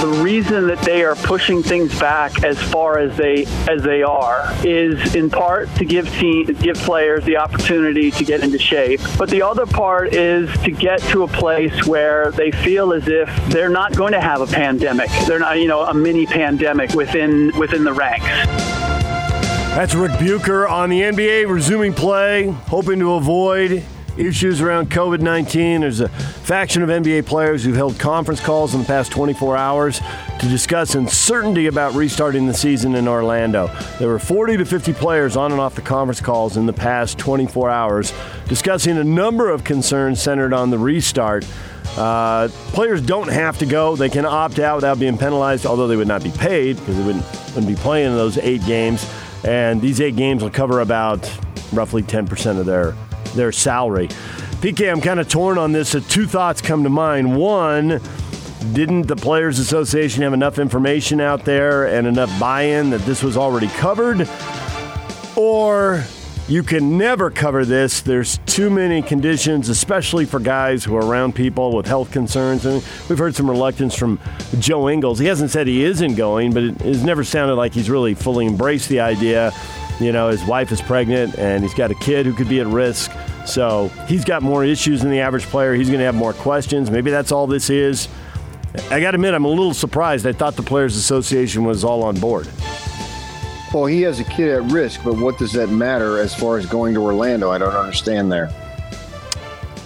The reason that they are pushing things back as far as they as they are is in part to give team, give players the opportunity to get into shape, but the other part is to get to a place where they feel as if they're not going to have a pandemic. They're not, you know, a mini pandemic within within the ranks. That's Ric Bucher on the NBA resuming play, hoping to avoid issues around COVID 19. There's a faction of NBA players who've held conference calls in the past 24 hours to discuss uncertainty about restarting the season in Orlando. There were 40 to 50 players on and off the conference calls in the past 24 hours discussing a number of concerns centered on the restart. Uh, players don't have to go. They can opt out without being penalized, although they would not be paid because they wouldn't, wouldn't be playing those eight games. And these eight games will cover about roughly 10% of their their salary. PK, I'm kind of torn on this. So two thoughts come to mind. One, didn't the Players Association have enough information out there and enough buy in that this was already covered? Or you can never cover this. There's too many conditions, especially for guys who are around people with health concerns. And we've heard some reluctance from Joe Ingles. He hasn't said he isn't going, but it has never sounded like he's really fully embraced the idea. You know, his wife is pregnant and he's got a kid who could be at risk. So he's got more issues than the average player. He's going to have more questions. Maybe that's all this is. I got to admit, I'm a little surprised. I thought the Players Association was all on board. Well, he has a kid at risk, but what does that matter as far as going to Orlando? I don't understand there.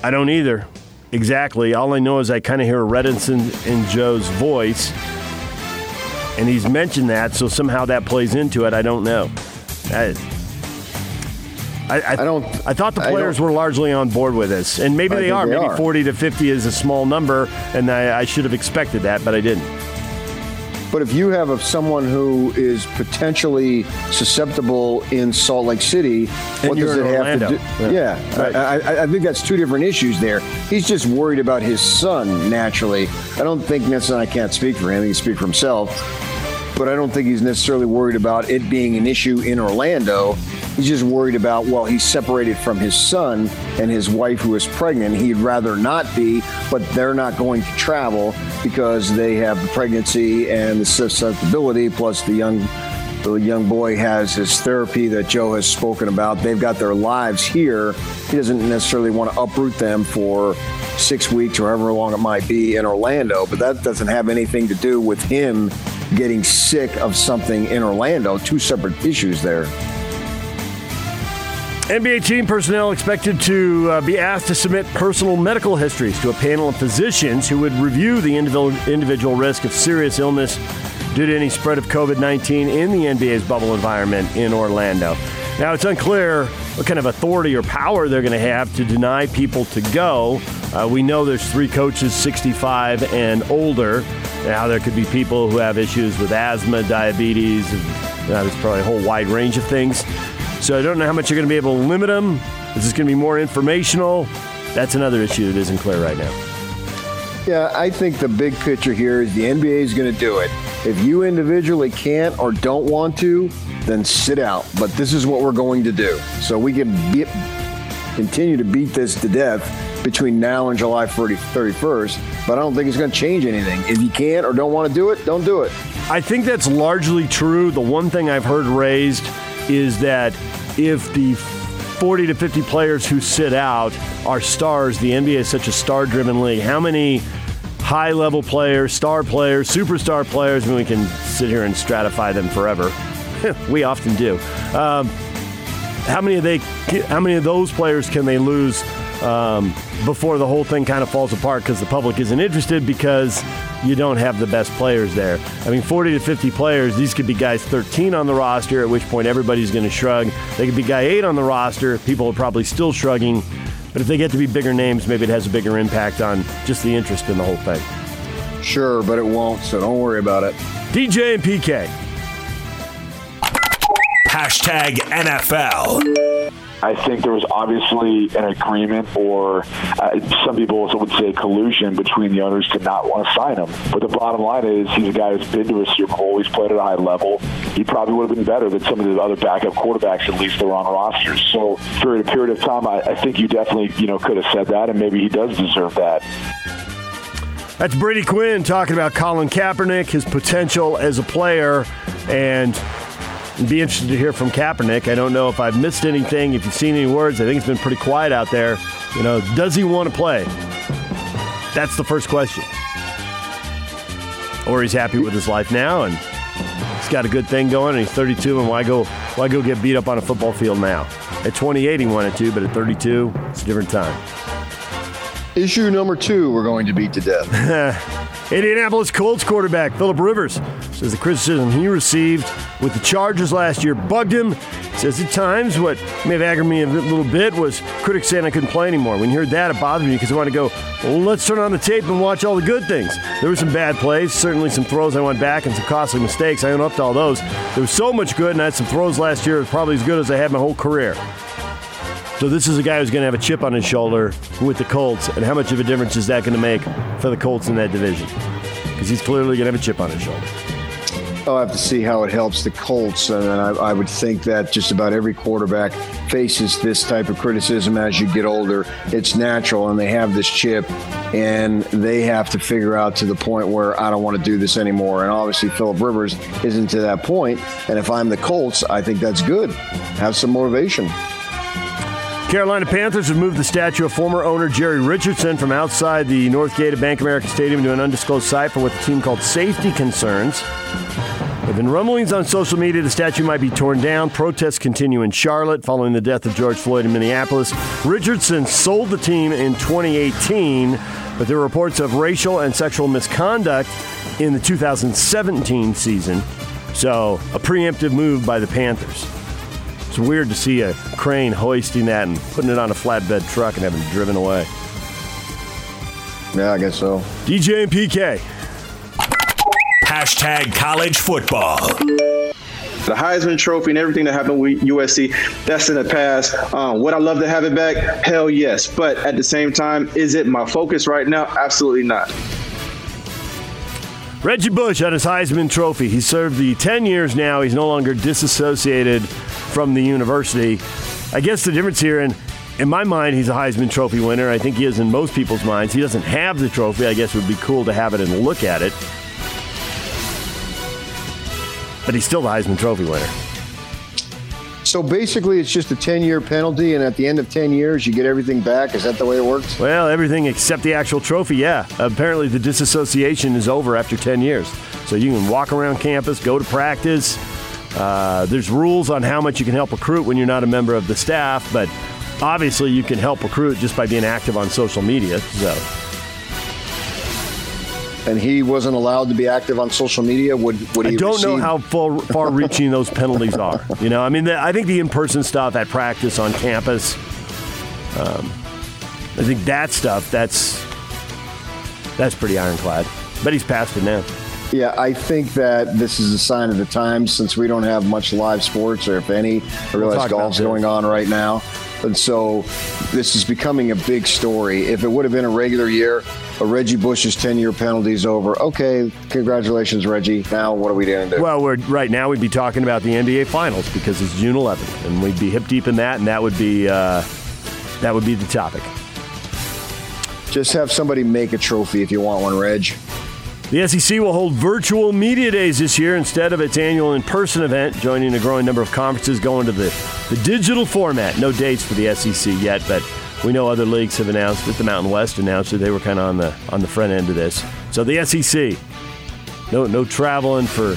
I don't either. Exactly. All I know is I kind of hear a reticence in Joe's voice, and he's mentioned that, so somehow that plays into it. I don't know. I, I, I, don't. I thought the players were largely on board with this, and maybe I they are. they maybe are. 40 to 50 is a small number, and I, I should have expected that, but I didn't. But if you have a, someone who is potentially susceptible in Salt Lake City, And what does it have to do? Yeah. Yeah, Right. I, I, think that's two different issues there. He's just worried about his son naturally. I don't think necessarily I can't speak for him; he can speak for himself. But I don't think he's necessarily worried about it being an issue in Orlando. He's just worried about, well, he's separated from his son and his wife who is pregnant. He'd rather not be, but they're not going to travel because they have the pregnancy and the susceptibility, plus the young the young boy has his therapy that Joe has spoken about. They've got their lives here. He doesn't necessarily want to uproot them for six weeks or however long it might be in Orlando, but that doesn't have anything to do with him getting sick of something in Orlando. Two separate issues there. NBA team personnel expected to uh, be asked to submit personal medical histories to a panel of physicians who would review the individual, risk of serious illness due to any spread of COVID 19 in the NBA's bubble environment in Orlando. Now, it's unclear what kind of authority or power they're going to have to deny people to go. Uh, we know there's three coaches 65 and older. Now, there could be people who have issues with asthma, diabetes, and there's probably a whole wide range of things. So I don't know how much you're going to be able to limit them. This is this going to be more informational? That's another issue that isn't clear right now. Yeah, I think the big picture here is the NBA is going to do it. If you individually can't or don't want to, then sit out. But this is what we're going to do. So we can be, continue to beat this to death between now and July 30, 31st. But I don't think it's going to change anything. If you can't or don't want to do it, don't do it. I think that's largely true. The one thing I've heard raised is that if the 40 to 50 players who sit out are stars, the NBA is such a star driven league. How many high level players, star players, superstar players, I mean, we can sit here and stratify them forever. we often do. Um, how many of they? How many of those players can they lose um, before the whole thing kind of falls apart because the public isn't interested because you don't have the best players there? I mean, 40 to 50 players. These could be guys 13 on the roster, at which point everybody's going to shrug. They could be guy eight on the roster. People are probably still shrugging. But if they get to be bigger names, maybe it has a bigger impact on just the interest in the whole thing. Sure, but it won't, so don't worry about it. DJ and PK. Hashtag NFL. I think there was obviously an agreement, or uh, some people also would say collusion between the owners to not want to sign him. But the bottom line is, he's a guy who's been to a Super Bowl. He's played at a high level. He probably would have been better than some of the other backup quarterbacks, at least they're on rosters. So for a period of time, I, I think you definitely, you know, could have said that, and maybe he does deserve that. That's Brady Quinn talking about Colin Kaepernick, his potential as a player, and be interested to hear from Kaepernick. I don't know if I've missed anything, if you've seen any words. I think it's been pretty quiet out there. You know, does he want to play? That's the first question. Or he's happy with his life now and he's got a good thing going and he's 32 and why go why go get beat up on a football field now? At 28 he wanted to, but at 32 it's a different time. Issue number two, we're going to beat to death. Indianapolis Colts quarterback Philip Rivers says the criticism he received with the Chargers last year bugged him. Says at times what may have aggravated me a little bit was critics saying I couldn't play anymore. When you heard that, it bothered me because I wanted to go, well, let's turn on the tape and watch all the good things. There were some bad plays, certainly some throws I went back and some costly mistakes. I own up to all those. There was so much good, and I had some throws last year probably as good as I had my whole career. So this is a guy who's going to have a chip on his shoulder with the Colts, and how much of a difference is that going to make for the Colts in that division? Because he's clearly going to have a chip on his shoulder. I'll have to see how it helps the Colts, and I, I, would think that just about every quarterback faces this type of criticism as you get older. It's natural, and they have this chip, and they have to figure out to the point where I don't want to do this anymore. And obviously, Philip Rivers isn't to that point. And if I'm the Colts, I think that's good. Have some motivation. Carolina Panthers have moved the statue of former owner Jerry Richardson from outside the north gate of Bank America Stadium to an undisclosed site for what the team called safety concerns. There have been rumblings on social media the statue might be torn down. Protests continue in Charlotte following the death of George Floyd in Minneapolis. Richardson sold the team in 2018, but there are reports of racial and sexual misconduct in the 2017 season. So, a preemptive move by the Panthers. It's weird to see a crane hoisting that and putting it on a flatbed truck and having it driven away. Yeah, I guess so. DJ and PK. Hashtag college football. The Heisman Trophy and everything that happened with USC, that's in the past. Um, would I love to have it back? Hell yes. But at the same time, is it my focus right now? Absolutely not. Reggie Bush had his Heisman Trophy. He served the 10 years now. He's no longer disassociated from the university. I guess the difference here, and in my mind, he's a Heisman Trophy winner. I think he is in most people's minds. He doesn't have the trophy. I guess it would be cool to have it and look at it. But he's still the Heisman Trophy winner. So basically, it's just a 10 year penalty, and at the end of 10 years, you get everything back. Is that the way it works? Well, everything except the actual trophy, yeah. Apparently, the disassociation is over after 10 years. So you can walk around campus, go to practice, uh, there's rules on how much you can help recruit when you're not a member of the staff, but obviously you can help recruit just by being active on social media. So. And he wasn't allowed to be active on social media. Would, would he? I don't receive- know how far, far-reaching those penalties are. You know, I mean, the, I think the in-person stuff at practice on campus. Um, I think that stuff that's that's pretty ironclad. But he's past it now. Yeah, I think that this is a sign of the times since we don't have much live sports, or if any. I realize we'll golf's going on right now. And so this is becoming a big story. If it would have been a regular year, a Reggie Bush's 10 year penalty is over. Okay, congratulations, Reggie. Now, what are we doing? to? Well, we're, right now we'd be talking about the NBA Finals because it's June 11th, and we'd be hip deep in that, and that would be, uh, that would be the topic. Just have somebody make a trophy if you want one, Reg. The SEC will hold virtual media days this year instead of its annual in person event, joining a growing number of conferences going to the, the digital format. No dates for the SEC yet, but we know other leagues have announced it. The Mountain West announced that they were kind of on the on the front end of this. So the SEC, no no traveling for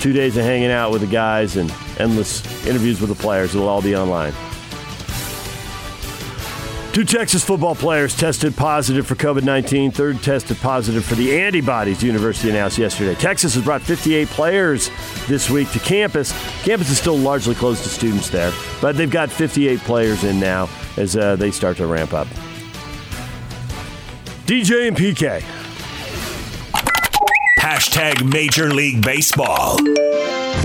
two days of hanging out with the guys and endless interviews with the players. It'll all be online. Two Texas football players tested positive for COVID 19. Third tested positive for the antibodies, the university announced yesterday. Texas has brought 58 players this week to campus. Campus is still largely closed to students there, but they've got 58 players in now as uh, they start to ramp up. DJ and PK. Hashtag Major League Baseball.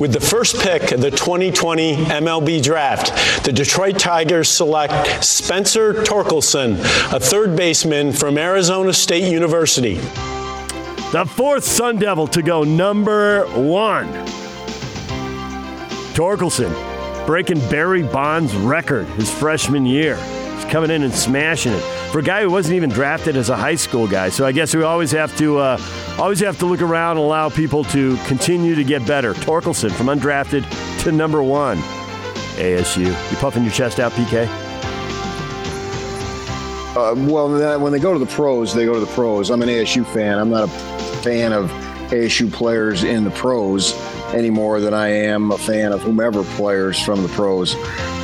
With the first pick of the 2020 MLB Draft, the Detroit Tigers select Spencer Torkelson, a third baseman from Arizona State University. The fourth Sun Devil to go number one. Torkelson breaking Barry Bonds' record his freshman year. Coming in and smashing it for a guy who wasn't even drafted as a high school guy. So I guess we always have to uh, always have to look around and allow people to continue to get better. Torkelson from undrafted to number one. ASU. You puffing your chest out, PK? Uh, well, when they go to the pros, they go to the pros. I'm an ASU fan. I'm not a fan of ASU players in the pros any more than I am a fan of whomever players from the pros.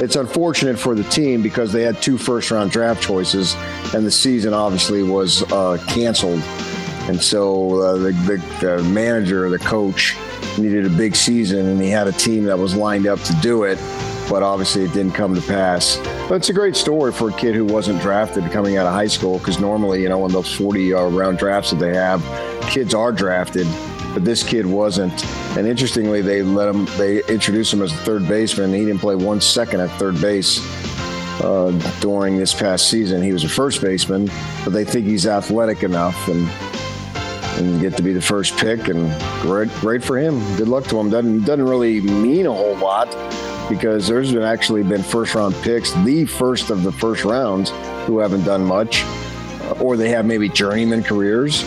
It's unfortunate for the team because they had two first round draft choices, and the season obviously was uh, canceled. And so uh, the, the, the manager, the coach, needed a big season, and he had a team that was lined up to do it but obviously it didn't come to pass. But it's a great story for a kid who wasn't drafted coming out of high school because normally, you know, in those 40 uh, round drafts that they have, kids are drafted but this kid wasn't. And interestingly, they let him, they introduced him as a third baseman. He didn't play one second at third base uh, during this past season. He was a first baseman, but they think he's athletic enough and and get to be the first pick. And great, great for him. Good luck to him. Doesn't doesn't really mean a whole lot because there's been actually been first round picks, the first of the first rounds, who haven't done much, or they have maybe journeyman careers.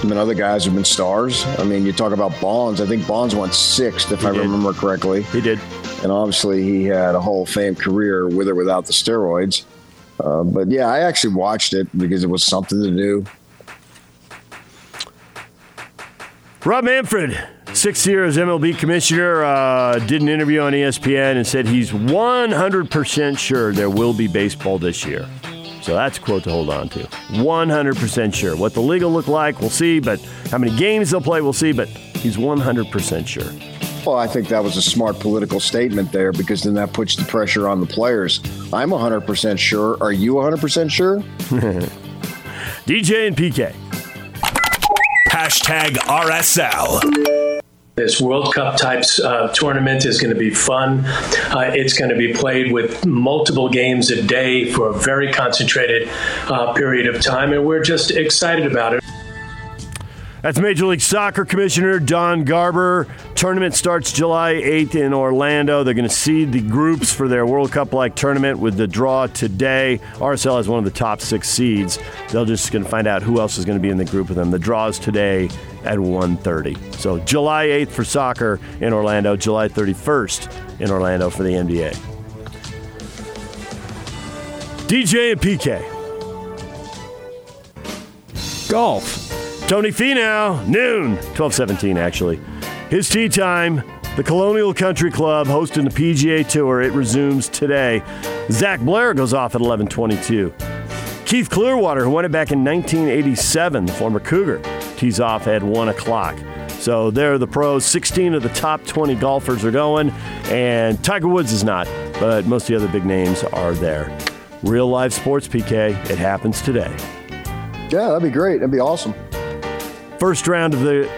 I mean, other guys have been stars. I mean, you talk about Bonds. I think Bonds went sixth, if he I did. remember correctly. He did. And obviously, he had a Hall of Fame career with or without the steroids. Uh, but yeah, I actually watched it because it was something to do. Rob Manfred, six years MLB commissioner, uh, did an interview on ESPN and said he's 100% sure there will be baseball this year. So that's a quote to hold on to. 100% sure. What the league will look like, we'll see, but how many games they'll play, we'll see, but he's 100% sure. Well, I think that was a smart political statement there because then that puts the pressure on the players. I'm 100% sure. Are you 100% sure? DJ and PK. Hashtag RSL. This World Cup types uh, tournament is going to be fun. Uh, it's going to be played with multiple games a day for a very concentrated uh, period of time, and we're just excited about it. That's Major League Soccer Commissioner Don Garber. Tournament starts July 8th in Orlando. They're going to seed the groups for their World Cup like tournament with the draw today. RSL has one of the top six seeds. They're just going to find out who else is going to be in the group with them. The draw is today at 1.30. So July 8th for soccer in Orlando, July 31st in Orlando for the NBA. DJ and PK. Golf. Tony Finau, noon, 1217 actually. His tee time, the Colonial Country Club hosting the PGA Tour. It resumes today. Zac Blair goes off at 1122. Keith Clearwater, who won it back in 1987, the former Cougar, tees off at 1 o'clock. So there are the pros. 16 of the top 20 golfers are going, and Tiger Woods is not, but most of the other big names are there. Real live sports, PK. It happens today. Yeah, that'd be great. That'd be awesome. First round of the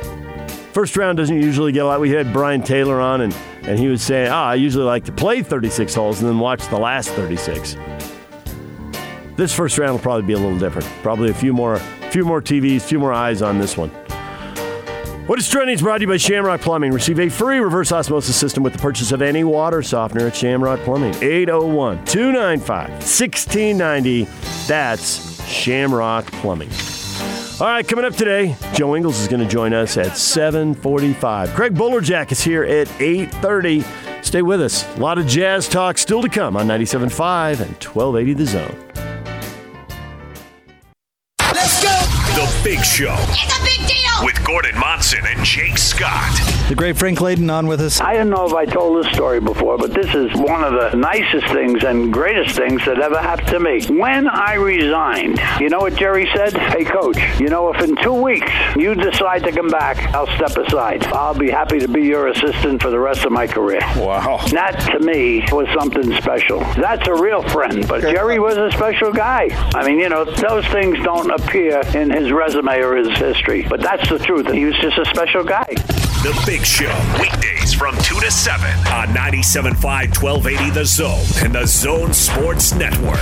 first round doesn't usually get a lot. We had Brian Taylor on, and, and he was saying, ah, I usually like to play 36 holes and then watch the last 36. This first round will probably be a little different. Probably a few more, few more TVs, few more eyes on this one. What is trending is brought to you by Shamrock Plumbing. Receive a free reverse osmosis system with the purchase of any water softener at Shamrock Plumbing. 801 295 1690. That's Shamrock Plumbing. All right, coming up today, Joe Ingles is going to join us at 7:45. Craig Bolerjack is here at 8:30. Stay with us. A lot of jazz talk still to come on 97.5 and 1280 The Zone. Let's go. The Big Show. It's a big deal with Gordon Monson and Jake Scott. The great Frank Layden on with us. I don't know if I told this story before, but this is one of the nicest things and greatest things that ever happened to me. When I resigned, you know what Jerry said? Hey, coach, you know, if in two weeks you decide to come back, I'll step aside. I'll be happy to be your assistant for the rest of my career. Wow. That, to me, was something special. That's a real friend, but Jerry was a special guy. I mean, you know, those things don't appear in his resume or his history, but that's the truth. He was just a special guy. The Big Show, weekdays Weekdays from 2 to 7 on 97.5 1280 The Zone and The Zone Sports Network.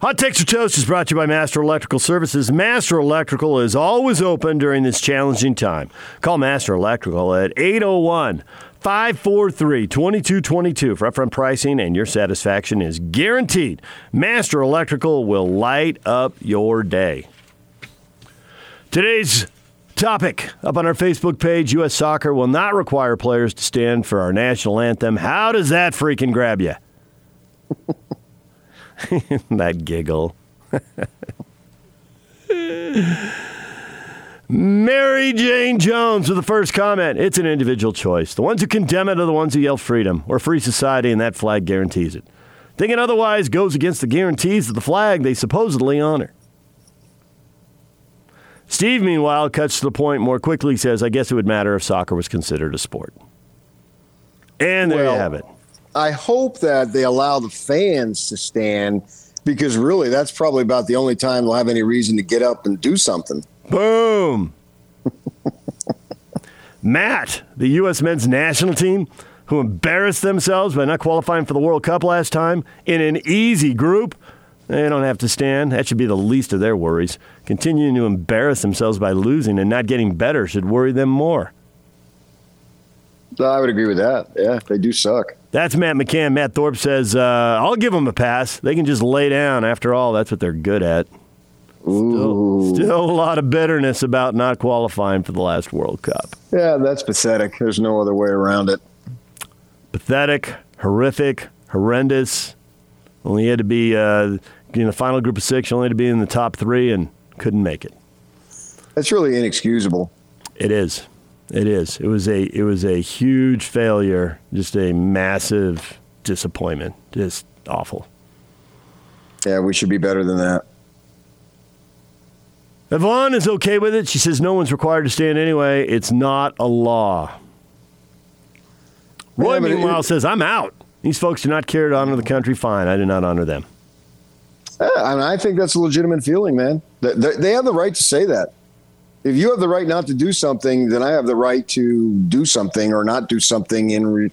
Hot Takes or Toast is brought to you by Master Electrical Services. Master Electrical is always open during this challenging time. Call Master Electrical at 801 543 2222 for upfront pricing, and your satisfaction is guaranteed. Master Electrical will light up your day. Today's topic up on our Facebook page U.S. soccer will not require players to stand for our national anthem. How does that freaking grab you? that giggle. Mary Jane Jones with the first comment. It's an individual choice. The ones who condemn it are the ones who yell freedom or free society, and that flag guarantees it. Thinking otherwise goes against the guarantees of the flag they supposedly honor. Steve, meanwhile, cuts to the point more quickly, says, I guess it would matter if soccer was considered a sport. And there Well, you have it. I hope that they allow the fans to stand because really that's probably about the only time they'll have any reason to get up and do something. Boom. Matt, the U.S. men's national team, who embarrassed themselves by not qualifying for the World Cup last time in an easy group, they don't have to stand. That should be the least of their worries. Continuing to embarrass themselves by losing and not getting better should worry them more. I would agree with that. Yeah, they do suck. That's Matt McCann. Matt Thorpe says, uh, I'll give them a pass. They can just lay down. After all, that's what they're good at. Still, still a lot of bitterness about not qualifying for the last World Cup. Yeah, that's pathetic. There's no other way around it. pathetic, horrific, horrendous. Only had to be uh, in the final group of six. Only to be in the top three and couldn't make it. That's really inexcusable. It is. It is. It was a. It was a huge failure. Just a massive disappointment. Just awful. Yeah, we should be better than that. Yvonne is okay with it. She says no one's required to stand anyway. It's not a law. Roy, Yeah, but it- meanwhile, says I'm out. These folks do not care to honor the country. Fine, I do not honor them. Yeah, I, mean, I think that's a legitimate feeling, man. They, have the right to say that. If you have the right not to do something, then I have the right to do something or not do something in re,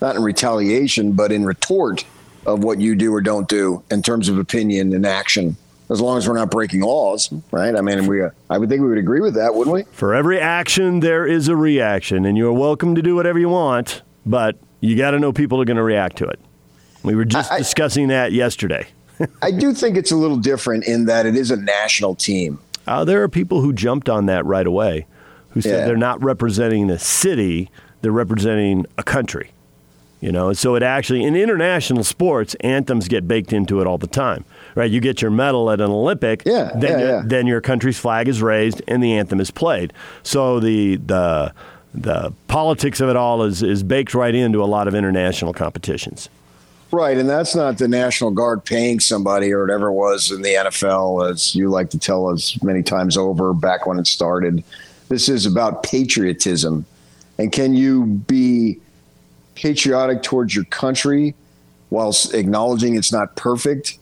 not in retaliation, but in retort of what you do or don't do in terms of opinion and action. As long as we're not breaking laws, right? I mean, we I would think we would agree with that, wouldn't we? For every action, there is a reaction, and you're welcome to do whatever you want, but you got to know people are going to react to it. We were just discussing that yesterday. I do think it's a little different in that it is a national team. Uh, there are people who jumped on that right away, who said Yeah. they're not representing a city, they're representing a country. You know, so it actually in international sports, anthems get baked into it all the time, right? You get your medal at an Olympic, Yeah, then, yeah, your, yeah. then your country's flag is raised and the anthem is played. So the the the politics of it all is is baked right into a lot of international competitions. Right, and that's not the National Guard paying somebody or whatever it was in the NFL, as you like to tell us many times over back when it started. This is about patriotism. And can you be patriotic towards your country whilst acknowledging it's not perfect?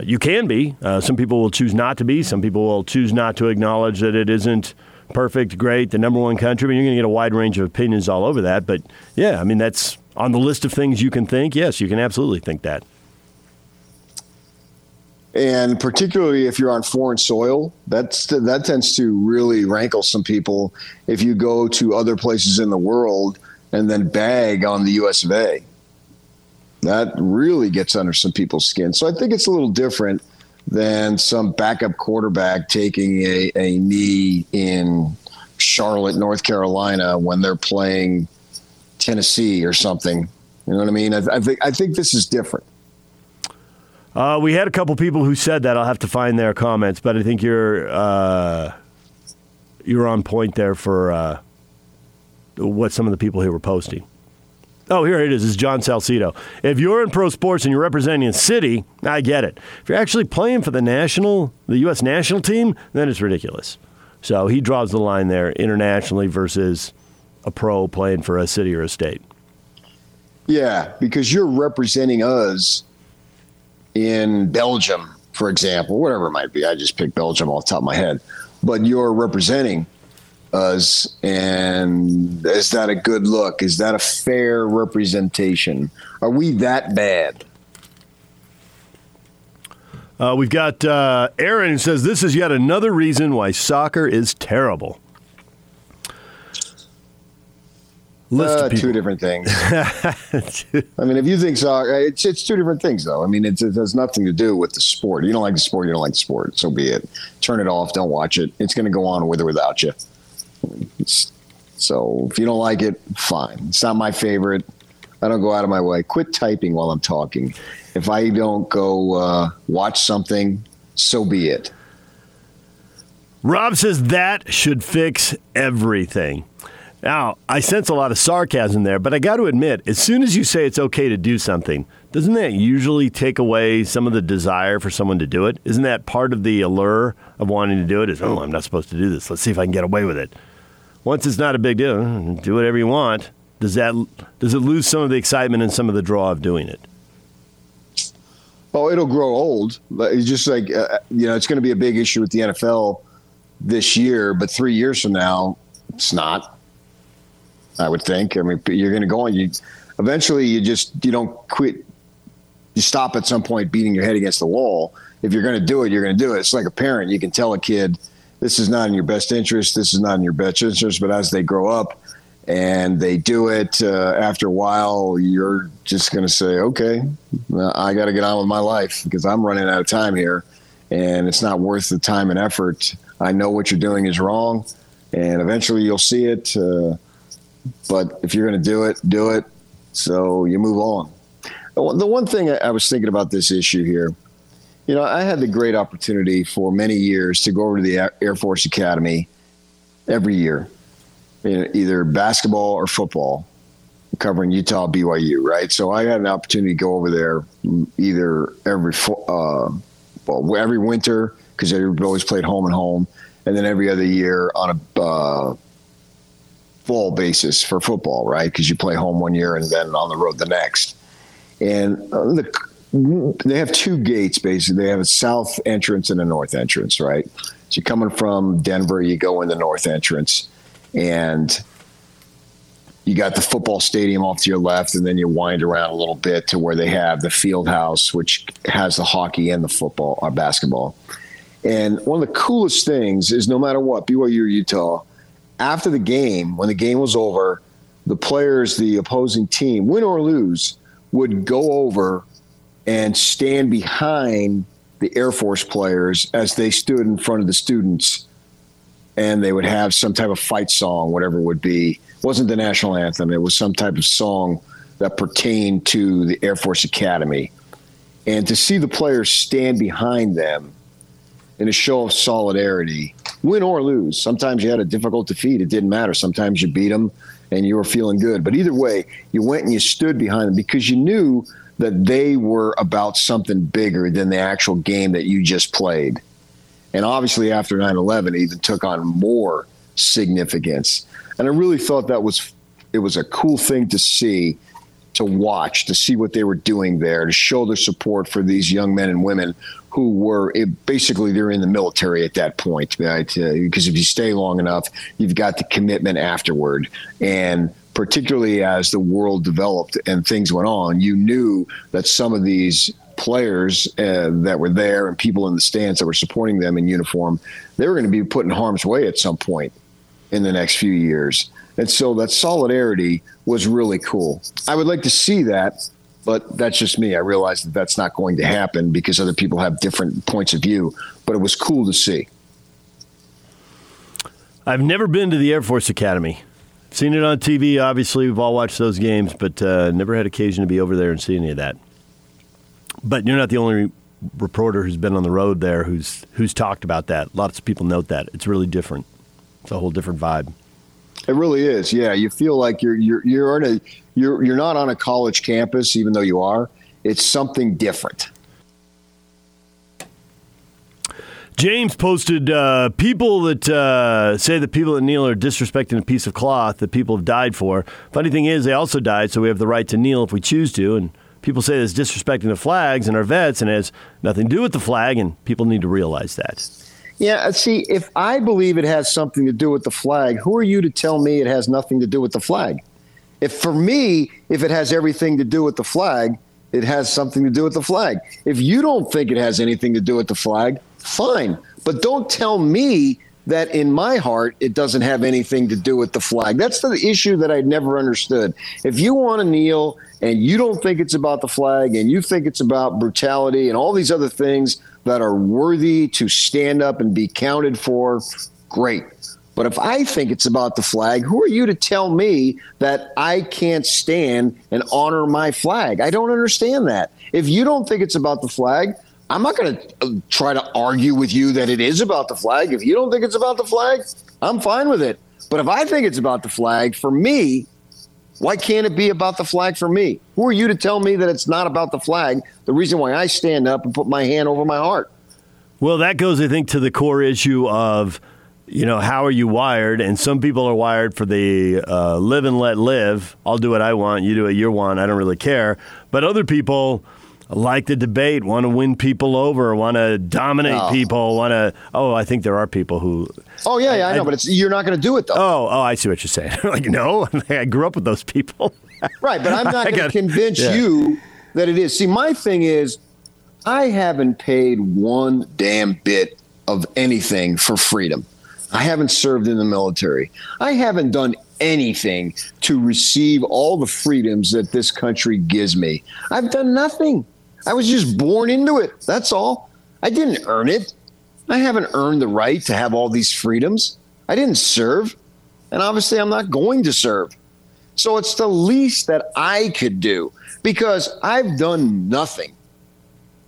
You can be. Uh, some people will choose not to be. Some people will choose not to acknowledge that it isn't perfect, great, the number one country. I mean, you're going to get a wide range of opinions all over that. But yeah, I mean, that's on the list of things you can think. Yes, you can absolutely think that. And particularly if you're on foreign soil, that's that tends to really rankle some people if you go to other places in the world and then bag on the US of A. That really gets under some people's skin. So I think it's a little different than some backup quarterback taking a, a knee in Charlotte, North Carolina when they're playing Tennessee or something. You know what I mean? I, I think I think this is different. Uh, we had a couple people who said that. I'll have to find their comments, but I think you're uh, you're on point there for uh, what some of the people here were posting. Oh, here it is. It's John Salcido. If you're in pro sports and you're representing a city, I get it. If you're actually playing for the national, the U.S. national team, then it's ridiculous. So he draws the line there internationally versus a pro playing for a city or a state. Yeah, because you're representing us in Belgium, for example, whatever it might be. I just picked Belgium off the top of my head. But you're representing us, and is that a good look? Is that a fair representation? Are we that bad? Uh, we've got uh, Aaron who says this is yet another reason why soccer is terrible. List uh, two different things. I mean, if you think soccer, it's it's two different things though. I mean, it has nothing to do with the sport. You don't like the sport, you don't like the sport. So be it. Turn it off. Don't watch it. It's going to go on with or without you. It's, so if you don't like it, fine. It's not my favorite. I don't go out of my way. Quit typing while I'm talking. If I don't go uh, watch something, so be it. Rob says that should fix everything. Now, I sense a lot of sarcasm there, but I got to admit, as soon as you say it's okay to do something, doesn't that usually take away some of the desire for someone to do it? Isn't that part of the allure of wanting to do it? Is, oh, I'm not supposed to do this. Let's see if I can get away with it. Once it's not a big deal, do whatever you want. Does that does it lose some of the excitement and some of the draw of doing it? Oh, it'll grow old. It's just like uh, you know, it's going to be a big issue with the NFL this year, but three years from now, it's not. I would think. I mean, you're going to go on. You eventually, you just you don't quit. You stop at some point beating your head against the wall. If you're going to do it, you're going to do it. It's like a parent. You can tell a kid, "This is not in your best interest. This is not in your best interest." But as they grow up and they do it, uh, after a while, you're just going to say, "Okay, I got to get on with my life because I'm running out of time here, and it's not worth the time and effort." I know what you're doing is wrong, and eventually you'll see it. Uh, but if you're going to do it, do it. So you move on. The one thing I was thinking about this issue here, you know, I had the great opportunity for many years to go over to the Air Force Academy every year, either basketball or football, covering Utah BYU, right? So I had an opportunity to go over there either every uh, well every winter because we always played home and home, and then every other year on a uh, fall basis for football, right? Because you play home one year and then on the road the next. And uh, the, they have two gates basically. They have a south entrance and a north entrance, right? So you're coming from Denver, you go in the north entrance, and you got the football stadium off to your left, and then you wind around a little bit to where they have the field house, which has the hockey and the football or uh, basketball. And one of the coolest things is no matter what, BYU or Utah, after the game, when the game was over, the players, the opposing team, win or lose, would go over and stand behind the Air Force players as they stood in front of the students and they would have some type of fight song, whatever it would be. It wasn't the national anthem, it was some type of song that pertained to the Air Force Academy. And to see the players stand behind them in a show of solidarity, win or lose. Sometimes you had a difficult defeat. It didn't matter. Sometimes you beat them and you were feeling good. But either way, you went and you stood behind them because you knew that they were about something bigger than the actual game that you just played. And obviously, after 9 11, it even took on more significance. And I really thought that was it was a cool thing to see to watch, to see what they were doing there, to show their support for these young men and women who were it, basically they're in the military at that point, right? Uh, because if you stay long enough, you've got the commitment afterward. And particularly as the world developed and things went on, you knew that some of these players uh, that were there and people in the stands that were supporting them in uniform, they were going to be put in harm's way at some point in the next few years. And so that solidarity was really cool. I would like to see that, but that's just me. I realize that that's not going to happen because other people have different points of view, but it was cool to see. I've never been to the Air Force Academy. Seen it on TV, obviously. We've all watched those games, but uh, never had occasion to be over there and see any of that. But you're not the only reporter who's been on the road there who's who's talked about that. Lots of people note that. It's really different. It's a whole different vibe. It really is. Yeah, you feel like you're you're you're in a you're you're not on a college campus, even though you are. It's something different. James posted uh, people that uh, say that people that kneel are disrespecting a piece of cloth that people have died for. Funny thing is, they also died, so we have the right to kneel if we choose to. And people say this disrespecting the flags and our vets, and it has nothing to do with the flag, and people need to realize that. Yeah, uh, see, if I believe it has something to do with the flag, who are you to tell me it has nothing to do with the flag? If for me, if it has everything to do with the flag, it has something to do with the flag. If you don't think it has anything to do with the flag, fine. But don't tell me that in my heart it doesn't have anything to do with the flag. That's the issue that I never understood. If you want to kneel and you don't think it's about the flag and you think it's about brutality and all these other things that are worthy to stand up and be counted for, great. But if I think it's about the flag, who are you to tell me that I can't stand and honor my flag? I don't understand that. If you don't think it's about the flag, I'm not going to uh, try to argue with you that it is about the flag. If you don't think it's about the flag, I'm fine with it. But if I think it's about the flag, for me, why can't it be about the flag for me? Who are you to tell me that it's not about the flag? The reason why I stand up and put my hand over my heart. Well, that goes, I think, to the core issue of, you know, how are you wired? And some people are wired for the uh, live and let live. I'll do what I want. You do what you want. I don't really care. But other people like the debate, want to win people over, want to dominate oh. people, want to. Oh, I think there are people who. Oh yeah, yeah, I, I know, I, but it's you're not going to do it though. Oh, oh, I see what you're saying. like no, I grew up with those people. right, but I'm not going to convince yeah. you that it is. See, my thing is, I haven't paid one damn bit of anything for freedom. I haven't served in the military. I haven't done anything to receive all the freedoms that this country gives me. I've done nothing. I was just born into it. That's all. I didn't earn it. I haven't earned the right to have all these freedoms. I didn't serve. And obviously, I'm not going to serve. So it's the least that I could do because I've done nothing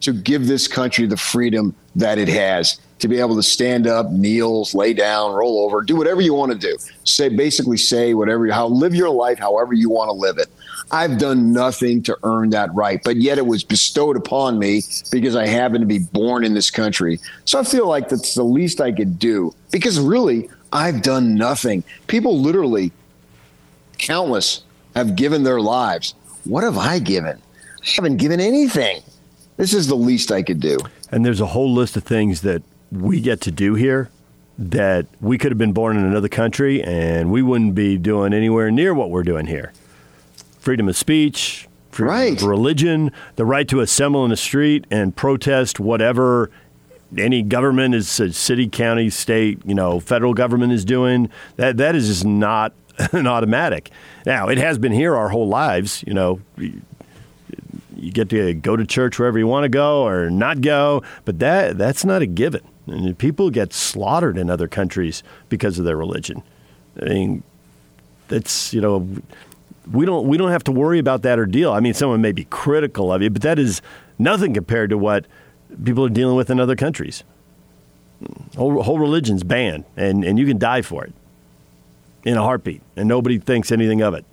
to give this country the freedom that it has to be able to stand up, kneel, lay down, roll over, do whatever you want to do. Say basically say whatever how live your life however you want to live it. I've done nothing to earn that right, but yet it was bestowed upon me because I happen to be born in this country. So I feel like that's the least I could do because really, I've done nothing. People literally, countless, have given their lives. What have I given? I haven't given anything. This is the least I could do. And there's a whole list of things that we get to do here that we could have been born in another country and we wouldn't be doing anywhere near what we're doing here freedom of speech, freedom right. of religion, the right to assemble in the street and protest whatever any government is uh, city, county, state, you know, federal government is doing. That that is just not an automatic. Now, it has been here our whole lives, you know. You get to go to church wherever you want to go or not go, but that that's not a given. And people get slaughtered in other countries because of their religion. I mean, that's you know we don't we don't have to worry about that or deal. I mean, someone may be critical of you, but that is nothing compared to what people are dealing with in other countries. Whole, whole religion's banned, and, and you can die for it in a heartbeat, and nobody thinks anything of it.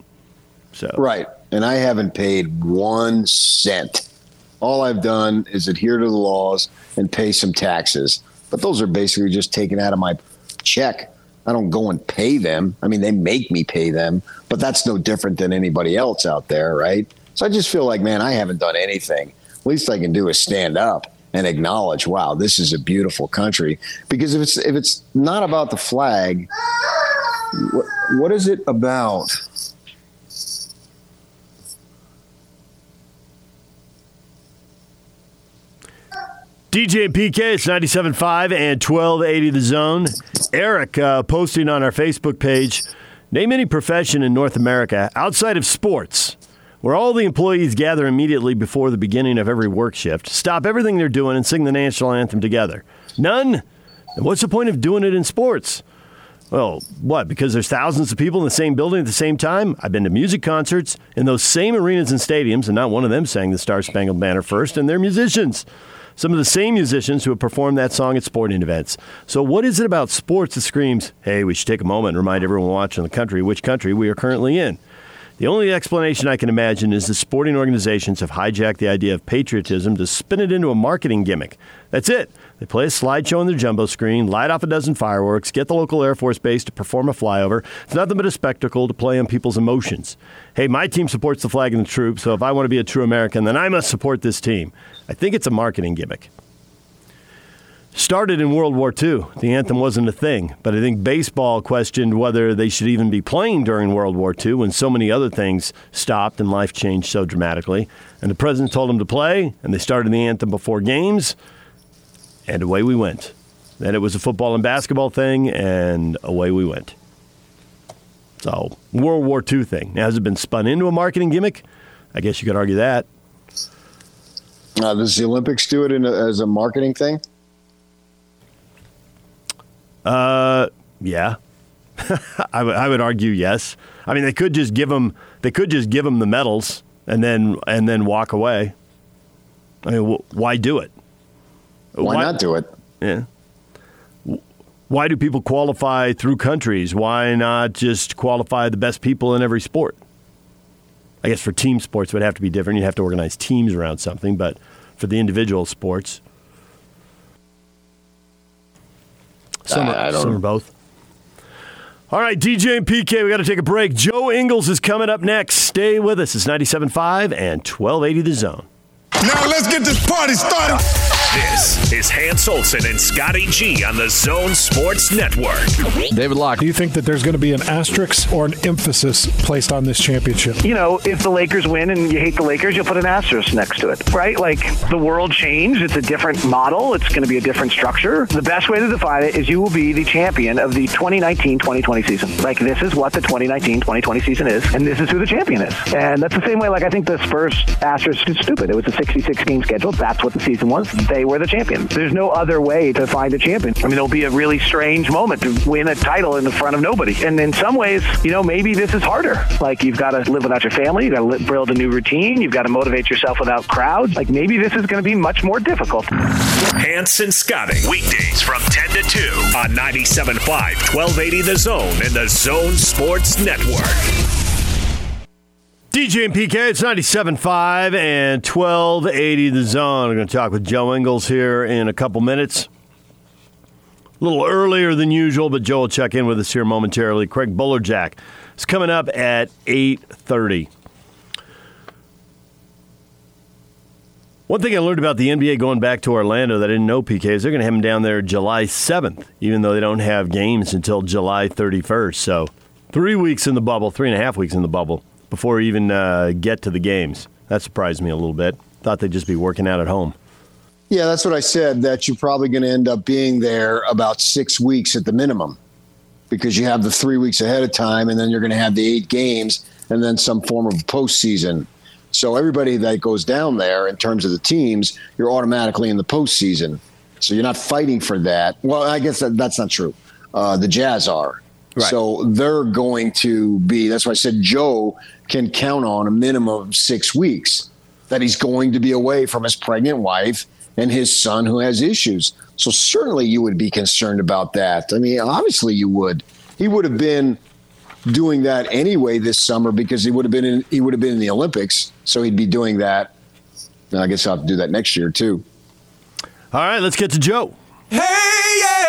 So right, and I haven't paid one cent. All I've done is adhere to the laws and pay some taxes, but those are basically just taken out of my check I don't go and pay them. I mean, they make me pay them, but that's no different than anybody else out there, right? So I just feel like, man, I haven't done anything. Least I can do is stand up and acknowledge, wow, this is a beautiful country. Because if it's if it's not about the flag, what, what is it about? DJ and PK, it's 97.5 and 1280 The Zone. Eric uh, posting on our Facebook page Name any profession in North America outside of sports where all the employees gather immediately before the beginning of every work shift, stop everything they're doing, and sing the national anthem together. None? What's the point of doing it in sports? Well, what? Because there's thousands of people in the same building at the same time? I've been to music concerts in those same arenas and stadiums, and not one of them sang the Star Spangled Banner first, and they're musicians some of the same musicians who have performed that song at sporting events. So, what is it about sports that screams, hey, we should take a moment and remind everyone watching the country which country we are currently in? The only explanation I can imagine is the sporting organizations have hijacked the idea of patriotism to spin it into a marketing gimmick. That's it. They play a slideshow on their jumbo screen, light off a dozen fireworks, get the local Air Force base to perform a flyover. It's nothing but a spectacle to play on people's emotions. Hey, my team supports the flag and the troops, so if I want to be a true American, then I must support this team. I think it's a marketing gimmick. started in World War II. The anthem wasn't a thing, but I think baseball questioned whether they should even be playing during World War II when so many other things stopped and life changed so dramatically. And the president told them to play, and they started the anthem before games, and away we went. Then it was a football and basketball thing, and away we went. So, World War II thing. Now, has it been spun into a marketing gimmick? I guess you could argue that. Uh, does the Olympics do it a, as a marketing thing? Uh, yeah. I, w- I would argue yes. I mean, they could just give them they could just give them the medals and then and then walk away. I mean, wh- why do it? Why, why not do it? Yeah. Why do people qualify through countries? Why not just qualify the best people in every sport? I guess for team sports it would have to be different. You'd have to organize teams around something, but for the individual sports, some, are, some are both. All right, DJ and PK, we got to take a break. Joe Ingles is coming up next. Stay with us. It's 97.5 and 1280 The Zone. Now let's get this party started. This is Hans Olsen and Scotty G on the Zone Sports Network. David Locke. Do you think that there's going to be an asterisk or an emphasis placed on this championship? You know, if the Lakers win and you hate the Lakers, you'll put an asterisk next to it, right? Like the world changed. It's a different model. It's going to be a different structure. The best way to define it is you will be the champion of the 2019-2020 season. Like this is what the 2019-2020 season is, and this is who the champion is. And that's the same way. Like I think the Spurs asterisk is stupid. It was a 66 game schedule. That's what the season was. They were the champion. There's no other way to find a champion. I mean, it'll be a really strange moment to win a title in the front of nobody. And in some ways, you know, maybe this is harder. Like you've got to live without your family. You've got to build a new routine. You've got to motivate yourself without crowds. Like maybe this is going to be much more difficult. Hanson Scotting, weekdays from 10 to 2 on 97.5, 1280 The Zone and the Zone Sports Network. DJ and PK, it's 97.5 and 1280 The Zone. I'm going to talk with Joe Ingles here in a couple minutes. A little earlier than usual, but Joe will check in with us here momentarily. Craig Bolerjack is coming up at 8.30. One thing I learned about the NBA going back to Orlando that I didn't know, PK, is they're going to have them down there July 7th, even though they don't have games until July 31st. So three weeks in the bubble, three and a half weeks in the bubble before we even uh, get to the games. That surprised me a little bit. Thought they'd just be working out at home. Yeah, that's what I said, that you're probably going to end up being there about six weeks at the minimum because you have the three weeks ahead of time, and then you're going to have the eight games and then some form of postseason. So everybody that goes down there in terms of the teams, you're automatically in the postseason. So you're not fighting for that. Well, I guess that, that's not true. Uh, the Jazz are. Right. So they're going to be, that's why I said Joe can count on a minimum of six weeks that he's going to be away from his pregnant wife and his son who has issues. So certainly you would be concerned about that. I mean, obviously you would. He would have been doing that anyway this summer because he would have been in he would have been in the Olympics. So he'd be doing that. And I guess I'll have to do that next year too. All right, let's get to Joe. Hey,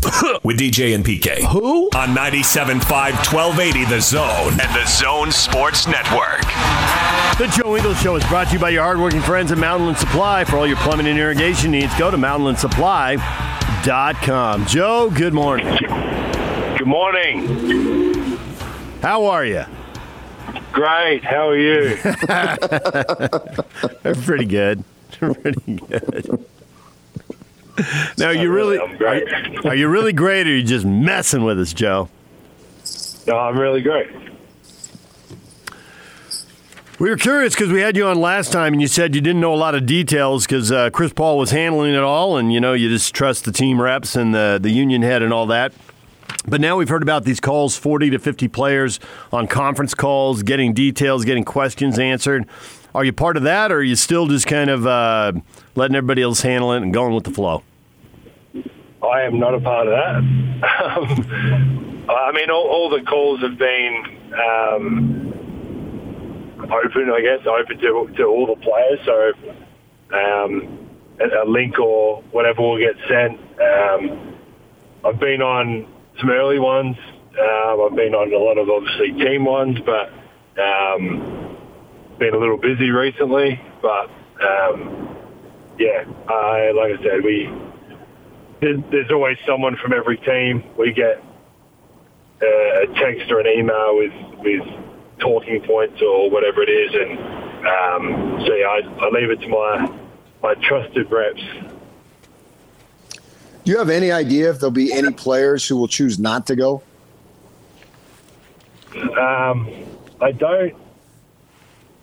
with DJ and PK. Who? On 97.5, 1280 The Zone and the Zone Sports Network. The Joe Ingles Show is brought to you by your hardworking friends at Mountainland Supply. For all your plumbing and irrigation needs, go to mountainlandsupply.com. Joe, good morning. Good morning. How are you? Great. How are you? Pretty good. Pretty good. Now, are you really great. Are, are you really great, or are you just messing with us, Joe? No, I'm really great. We were curious because we had you on last time, and you said you didn't know a lot of details because uh, Chris Paul was handling it all, and you know you just trust the team reps and the the union head and all that. But now we've heard about these calls, 40 to 50 players on conference calls, getting details, getting questions answered. Are you part of that, or are you still just kind of uh, letting everybody else handle it and going with the flow? I am not a part of that. Um, I mean, all, all the calls have been um, open, I guess, open to, to all the players. So um, a, a link or whatever will get sent. Um, I've been on some early ones. Um, I've been on a lot of obviously team ones, but um, been a little busy recently. But yeah, I, like I said, we there's, always someone from every team. We get uh, a text or an email with with talking points or whatever it is, and um, so yeah, I, I leave it to my my trusted reps. Do you have any idea if there'll be any players who will choose not to go? Um, I don't.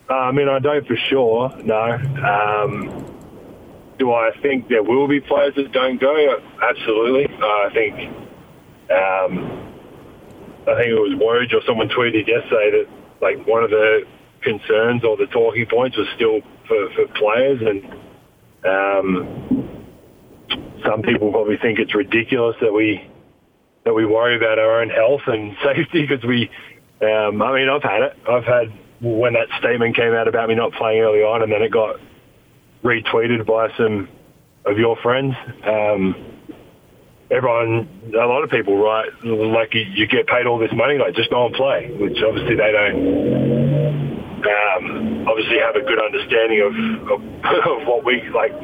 Uh, I mean, I don't for sure. No. Um, do I think there will be players that don't go? Absolutely. Uh, I think. Um, I think it was Woj or someone tweeted yesterday that like one of the concerns or the talking points was still for, for players, and um, some people probably think it's ridiculous that we that we worry about our own health and safety because we. Um, I mean, I've had it. I've had when that statement came out about me not playing early on, and then it got retweeted by some of your friends. Um, everyone, a lot of people, right? Like you, you get paid all this money, like just go and play, which obviously they don't. Um, obviously, have a good understanding of, of, of what we like.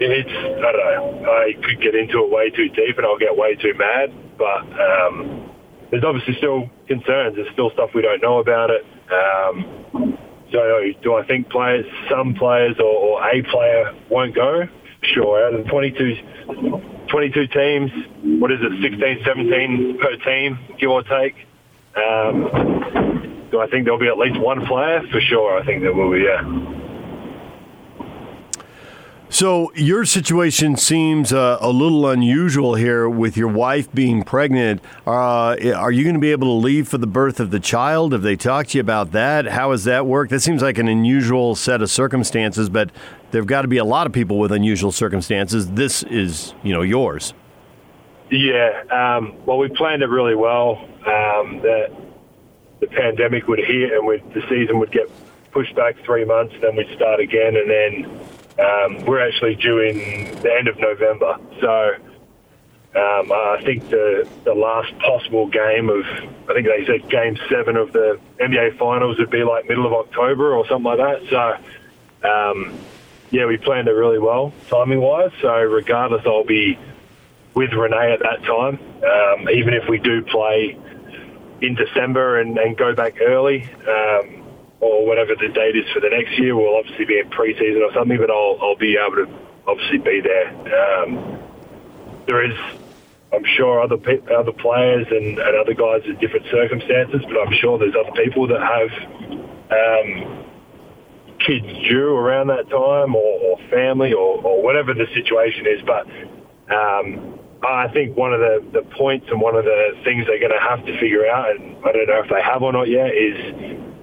It's I don't know. I could get into it way too deep, and I'll get way too mad. But um, there's obviously still concerns. There's still stuff we don't know about it. Um, so, do I think players, some players, or, or a player won't go? Sure. Out of the 22, 22 teams, what is it, 16, 17 per team, give or take? Um, do I think there'll be at least one player? For sure, I think there will be, yeah. So your situation seems uh, a little unusual here with your wife being pregnant. Uh, are you going to be able to leave for the birth of the child? Have they talked to you about that? How has that worked? That seems like an unusual set of circumstances, but there've got to be a lot of people with unusual circumstances. This is, you know, yours. Yeah. Um, well, we planned it really well. Um, that the pandemic would hit and the season would get pushed back three months, then we'd start again, and then um, we're actually due in the end of November. So um, I think the the last possible game of I think they said game seven of the NBA Finals would be like middle of October or something like that. So um, yeah, we planned it really well timing wise. So regardless, I'll be with Renee at that time. Um, even if we do play in December and, and go back early. Um, or whatever the date is for the next year. We'll obviously be in preseason or something, but I'll, I'll be able to obviously be there. Um, there is, I'm sure, other pe- other players and, and other guys in different circumstances, but I'm sure there's other people that have um, kids due around that time or, or family or, or whatever the situation is. But um, I think one of the, the points and one of the things they're going to have to figure out, and I don't know if they have or not yet, is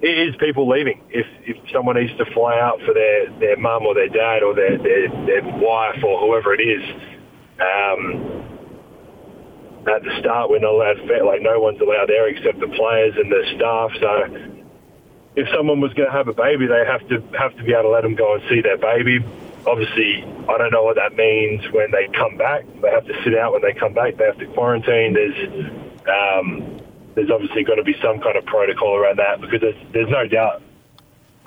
it is people leaving. If if someone needs to fly out for their, their mum or their dad or their, their, their wife or whoever it is, um, at the start we're not allowed, like no one's allowed there except the players and the staff. So if someone was going to have a baby, they have to have to be able to let them go and see their baby. Obviously, I don't know what that means when they come back. They have to sit out when they come back. They have to quarantine. There's um, there's obviously got to be some kind of protocol around that because there's, there's no doubt.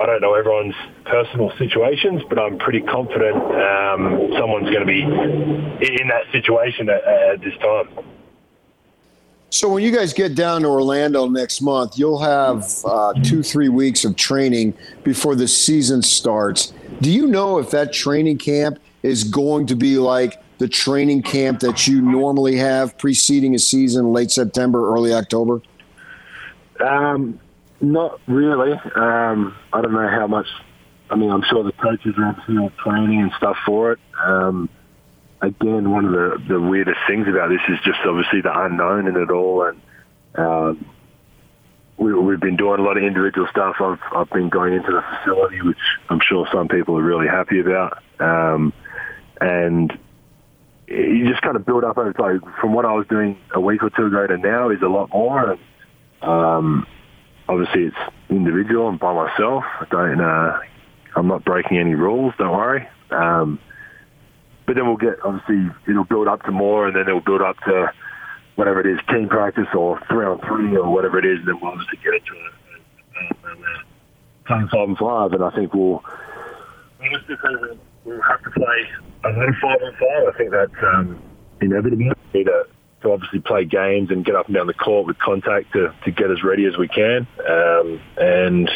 I don't know everyone's personal situations, but I'm pretty confident um, someone's going to be in that situation at, at this time. So when you guys get down to Orlando next month, you'll have uh, two, three weeks of training before the season starts. Do you know if that training camp is going to be like the training camp that you normally have preceding a season, late September, early October? Um, not really. Um, I don't know how much. I mean, I'm sure the coaches are absolutely training and stuff for it. Um, again, one of the, the weirdest things about this is just obviously the unknown in it all, and um, we, we've been doing a lot of individual stuff. I've I've been going into the facility, which I'm sure some people are really happy about, um, and you just kind of build up over time. From what I was doing a week or two ago to now is a lot more. And, um, obviously, it's individual and by myself. I don't. Uh, I'm not breaking any rules. Don't worry. Um, but then we'll get obviously it'll build up to more, and then it'll build up to whatever it is, team practice or three on three or whatever it is. And then we'll obviously get into it. Playing five and five, and I think we'll we'll have to play a little five on five. I think that's um, inevitable. We need to, to obviously play games and get up and down the court with contact to, to get as ready as we can, um, and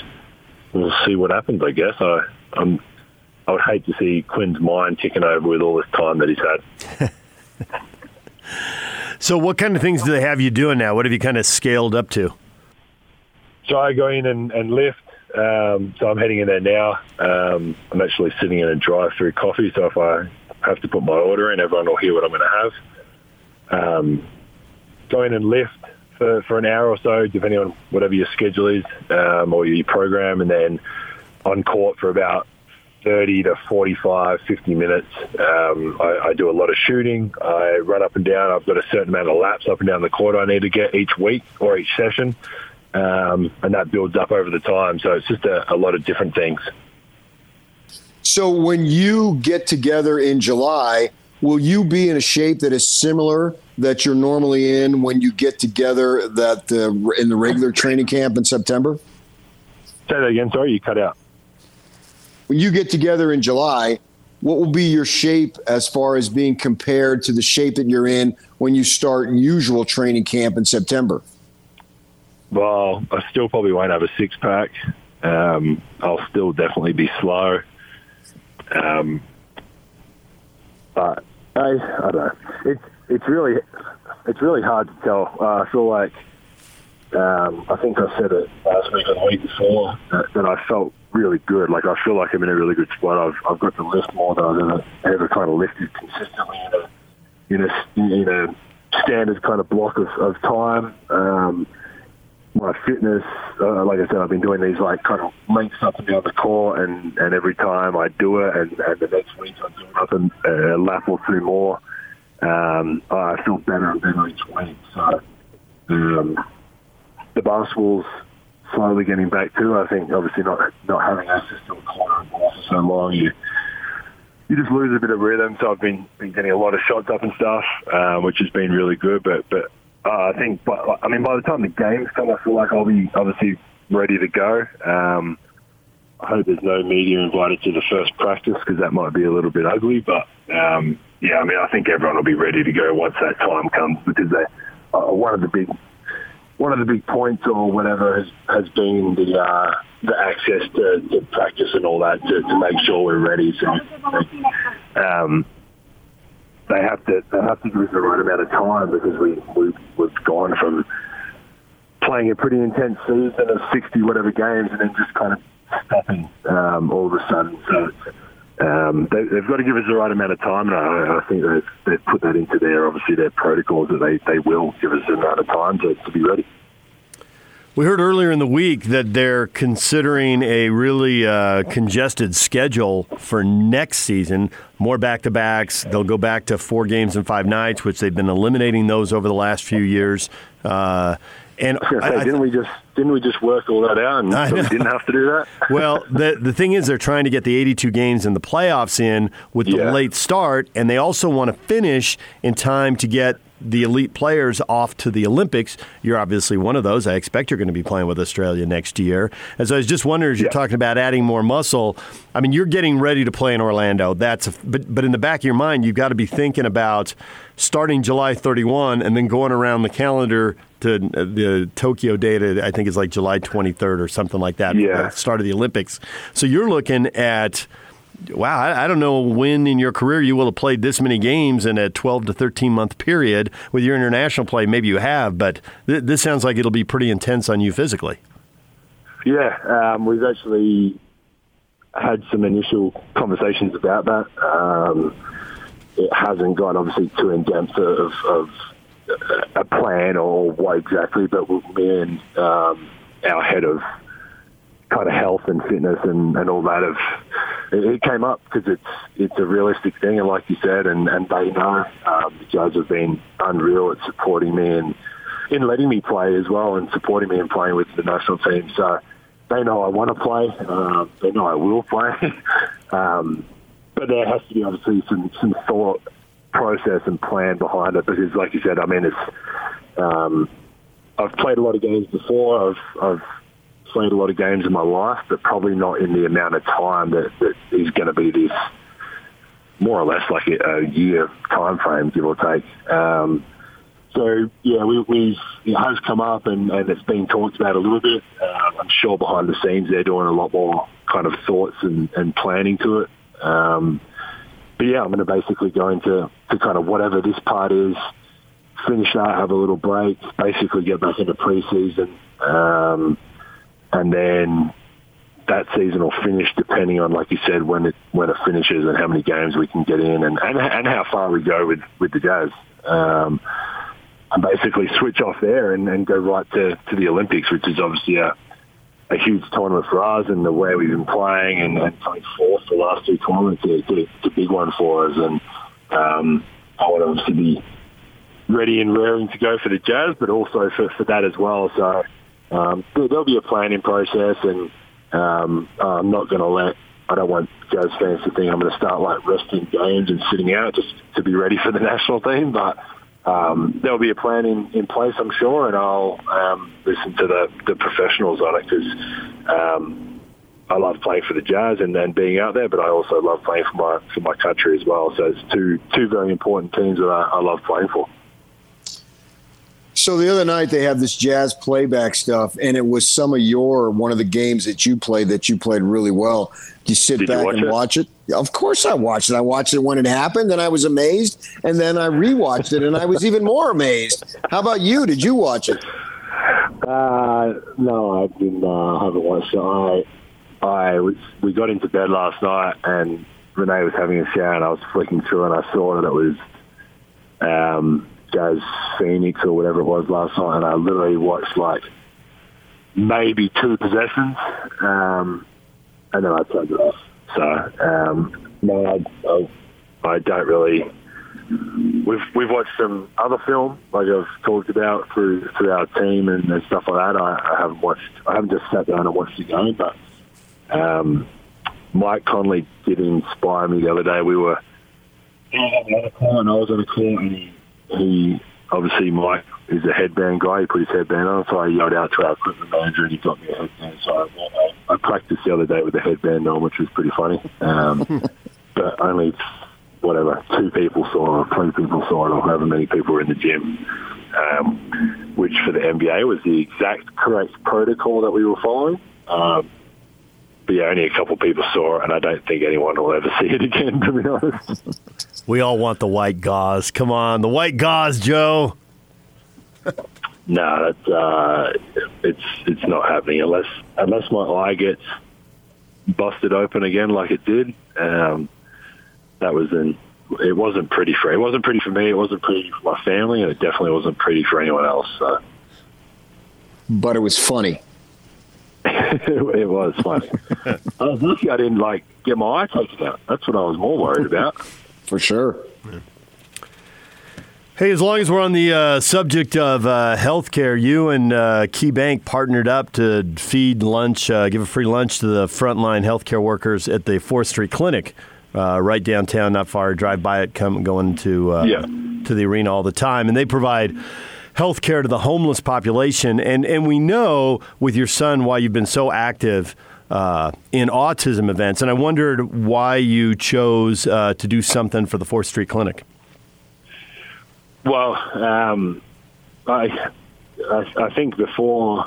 we'll see what happens. I guess I I'm, I would hate to see Quin's mind ticking over with all this time that he's had. So, what kind of things do they have you doing now? What have you kind of scaled up to? So I go in and, and lift. Um, so I'm heading in there now. Um, I'm actually sitting in a drive-through coffee. So if I have to put my order in, everyone will hear what I'm going to have. Um, go in and lift for, for an hour or so, depending on whatever your schedule is um, or your program, and then on court for about 30 to 45, 50 minutes. Um, I, I do a lot of shooting. I run up and down. I've got a certain amount of laps up and down the court I need to get each week or each session. Um, and that builds up over the time. So it's just a, a lot of different things. So when you get together in July, will you be in a shape that is similar that you're normally in when you get together that uh, in the regular training camp in September? Say that again. Sorry, you cut out. When you get together in July, what will be your shape as far as being compared to the shape that you're in when you start usual training camp in September? Well, I still probably won't have a six pack. Um, I'll still definitely be slow. Um, but I, I don't know. It's it's really it's really hard to tell. Uh, I feel like um, I think I said it last week or the week before that, that I felt really good. Like I feel like I'm in a really good spot. I've I've got to lift more than I've ever, ever kind of lifted consistently in a in a in a standard kind of block of, of time. Um, my fitness, uh, like I said, I've been doing these like kind of lengths up and down the court, and, and every time I do it, and, and the next week I do another uh, lap or two more, um, I feel better and better each week. So um, the basketball's slowly getting back to. I think obviously not not having access to a corner and for so long, you you just lose a bit of rhythm. So I've been been getting a lot of shots up and stuff, um, which has been really good. But but uh, I think, by, I mean, by the time the games come, I feel like I'll be obviously ready to go. Um, I hope there's no media invited to the first practice because that might be a little bit ugly. But um, yeah, I mean, I think everyone will be ready to go once that time comes because they, uh, one of the big one of the big points or whatever has, has been the uh, the access to, to practice and all that to, to make sure we're ready. So um, they have to they have to give us the right amount of time because we, we we've gone from playing a pretty intense season of sixty whatever games and then just kind of stopping um, all of a sudden. So um, they, have got to give us the right amount of time, and I, I think they've, they've put that into their obviously their protocols that they, they will give us the amount of time to, to be ready. We heard earlier in the week that they're considering a really uh, congested schedule for next season. More back to backs. They'll go back to four games and five nights, which they've been eliminating those over the last few years. Uh, and I, say, I, didn't we just didn't we just work all that out and so we didn't have to do that? well, the the thing is, they're trying to get the 82 games in the playoffs in with the Yeah. late start, and they also want to finish in time to get the elite players off to the Olympics. You're obviously one of those. I expect you're going to be playing with Australia next year. And so I was just wondering, as you're talking about adding more muscle, I mean, you're getting ready to play in Orlando. That's a, but but in the back of your mind, you've got to be thinking about starting July 31 and then going around the calendar to uh, the Tokyo date. I think is like July 23rd or something like that. Yeah. the Start of the Olympics. So you're looking at. Wow, I, I don't know when in your career you will have played this many games in a 12 to 13 month period with your international play. Maybe you have, but th- this sounds like it'll be pretty intense on you physically. Yeah, um, we've actually had some initial conversations about that. Um, it hasn't gone obviously too in depth of, of a plan or what exactly, but me and um, our head of kind of health and fitness and, and all that have it, came up because it's it's a realistic thing, and like you said, and and they know um, the Jazz have been unreal at supporting me and in letting me play as well, and supporting me and playing with the national team. So they know I want to play. Um, they know I will play. um, but there has to be obviously some some thought process and plan behind it because, like you said, I mean, it's um, I've played a lot of games before. I've I've played a lot of games in my life, but probably not in the amount of time that, that is going to be this more or less like a, year time frame, give or take. Um, so yeah, we, we it has come up and, and it's been talked about a little bit. Uh, I'm sure behind the scenes they're doing a lot more kind of thoughts and, and planning to it. Um, but yeah, I'm going to basically go into to kind of whatever this part is, finish that, have a little break, basically get back into preseason, um, and then that season will finish depending on, like you said, when it when it finishes and how many games we can get in and and, and how far we go with with the Jazz. Um, and basically switch off there and, and go right to, to the Olympics, which is obviously a, a huge tournament for us and the way we've been playing and, and coming fourth the last two tournaments. It's a, big one for us. And um, I want to be ready and raring to go for the Jazz, but also for, for that as well. So um, there'll be a planning process and um, I'm not going to let I don't want Jazz fans to think I'm going to start like resting games and sitting out just to be ready for the national team. But um, there'll be a plan in, in place, I'm sure, and I'll um, listen to the, the professionals on it because um, I love playing for the Jazz and then being out there, but I also love playing for my for my country as well. So it's two two very important teams that I, I love playing for. So the other night they have this jazz playback stuff, and it was some of your one of the games that you played that you played really well. You sit Did back you watch and it? watch it. Of course, I watched it. I watched it when it happened, and I was amazed. And then I rewatched it, and I was even more amazed. How about you? Did you watch it? Uh, no, I didn't. Uh, haven't watched it. I, I was, we got into bed last night, and Renee was having a shower, and I was flicking through, and I saw that it was um, Jazz Phoenix or whatever it was last night, and I literally watched like maybe two possessions, um, and then I turned it off. So um, no, I, I, don't really. We've we've watched some other film, like I've talked about through through our team and, and stuff like that. I, I haven't watched. I haven't just sat down and watched the game, but um, Mike Conley did inspire me the other day. We were I was on a call, and he, he obviously Mike is a headband guy. He put his headband on, so I yelled out to our equipment manager, and he got me a headband. So I, I practiced the other day with a headband on, which was pretty funny. Um, but only whatever two people saw it, or three people saw it, or however many people were in the gym. Um, which for the NBA was the exact correct protocol that we were following. Um, but yeah, only a couple people saw it, and I don't think anyone will ever see it again. To be honest. We all want the white gauze. Come on, the white gauze, Joe. No, that's uh, it's it's not happening unless unless my eye gets busted open again like it did. Um, that was in. It wasn't pretty for it wasn't pretty for me. It wasn't pretty for my family, and it definitely wasn't pretty for anyone else. So But it was funny. it was funny. I was lucky I didn't like get my eye taken out. That's what I was more worried about. For sure. Hey, as long as we're on the uh, subject of uh, healthcare, you and uh, KeyBank partnered up to feed lunch, uh, give a free lunch to the frontline healthcare workers at the 4th Street Clinic, uh, right downtown, not far. Drive by it, come going to uh, Yeah. to the arena all the time, and they provide health care to the homeless population. And and we know with your son why you've been so active. Uh, in autism events, and I wondered why you chose uh, to do something for the Fourth Street Clinic. Well, um, I, I I think before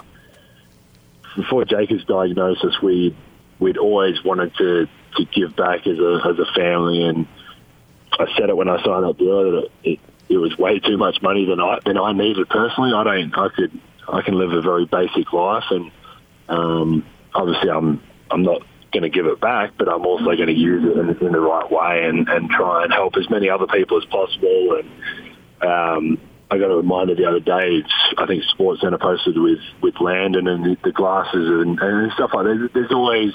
before Jacob's diagnosis, we we'd always wanted to, to give back as a as a family, and I said it when I signed that deal that it, it, was way too much money than I than I needed personally. I don't I could I can live a very basic life, and um, obviously I'm I'm not going to give it back, but I'm also going to use it in, in the right way and, and try and help as many other people as possible. And um, I got a reminder the other day. I think SportsCenter posted with with Landon and the, the glasses and, and stuff like that. There's, there's always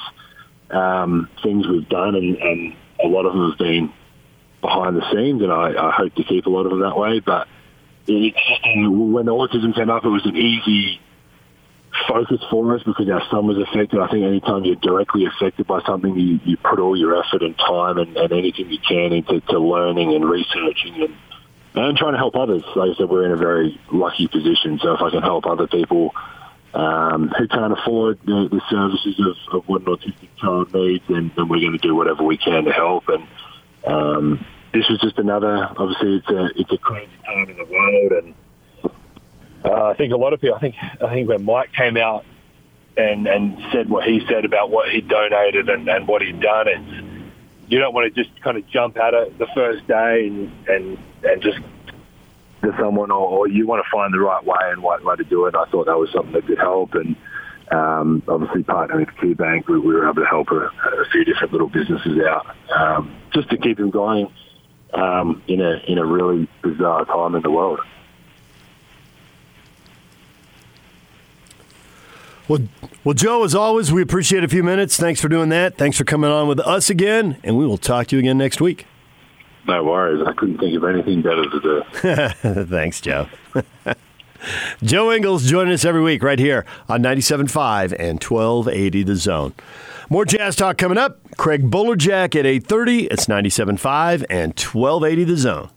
um, things we've done, and, and a lot of them have been behind the scenes, and I, I hope to keep a lot of them that way. But it's when the autism came up, it was an easy focus for us because our son was affected. I think anytime you're directly affected by something, you, you put all your effort and time and, and anything you can into to learning and researching and and trying to help others. Like I said, we're in a very lucky position. So if I can help other people um, who can't afford the, the services of, of what an autistic child needs, then, then we're going to do whatever we can to help. And um, this was just another. Obviously, it's a it's a crazy time in the world, and uh, I think a lot of people. I think I think when Mike came out and and said what he said about what he donated and, and what he'd done, it's you don't want to just kind of jump at it the first day and and, and just to someone, or, or you want to find the right way and right way to do it. And I thought that was something that could help, and um, obviously partnering with KeyBank, we, we were able to help a, a few different little businesses out um, just to keep them going um, in a in a really bizarre time in the world. Well, well, Joe, as always, we appreciate a few minutes. Thanks for doing that. Thanks for coming on with us again, and we will talk to you again next week. No worries. I couldn't think of anything better to do. Thanks, Joe. Joe Ingles joining us every week right here on 97.5 and 1280 The Zone. More Jazz Talk coming up. Craig Bolerjack at 8.30. It's 97.5 and 1280 The Zone.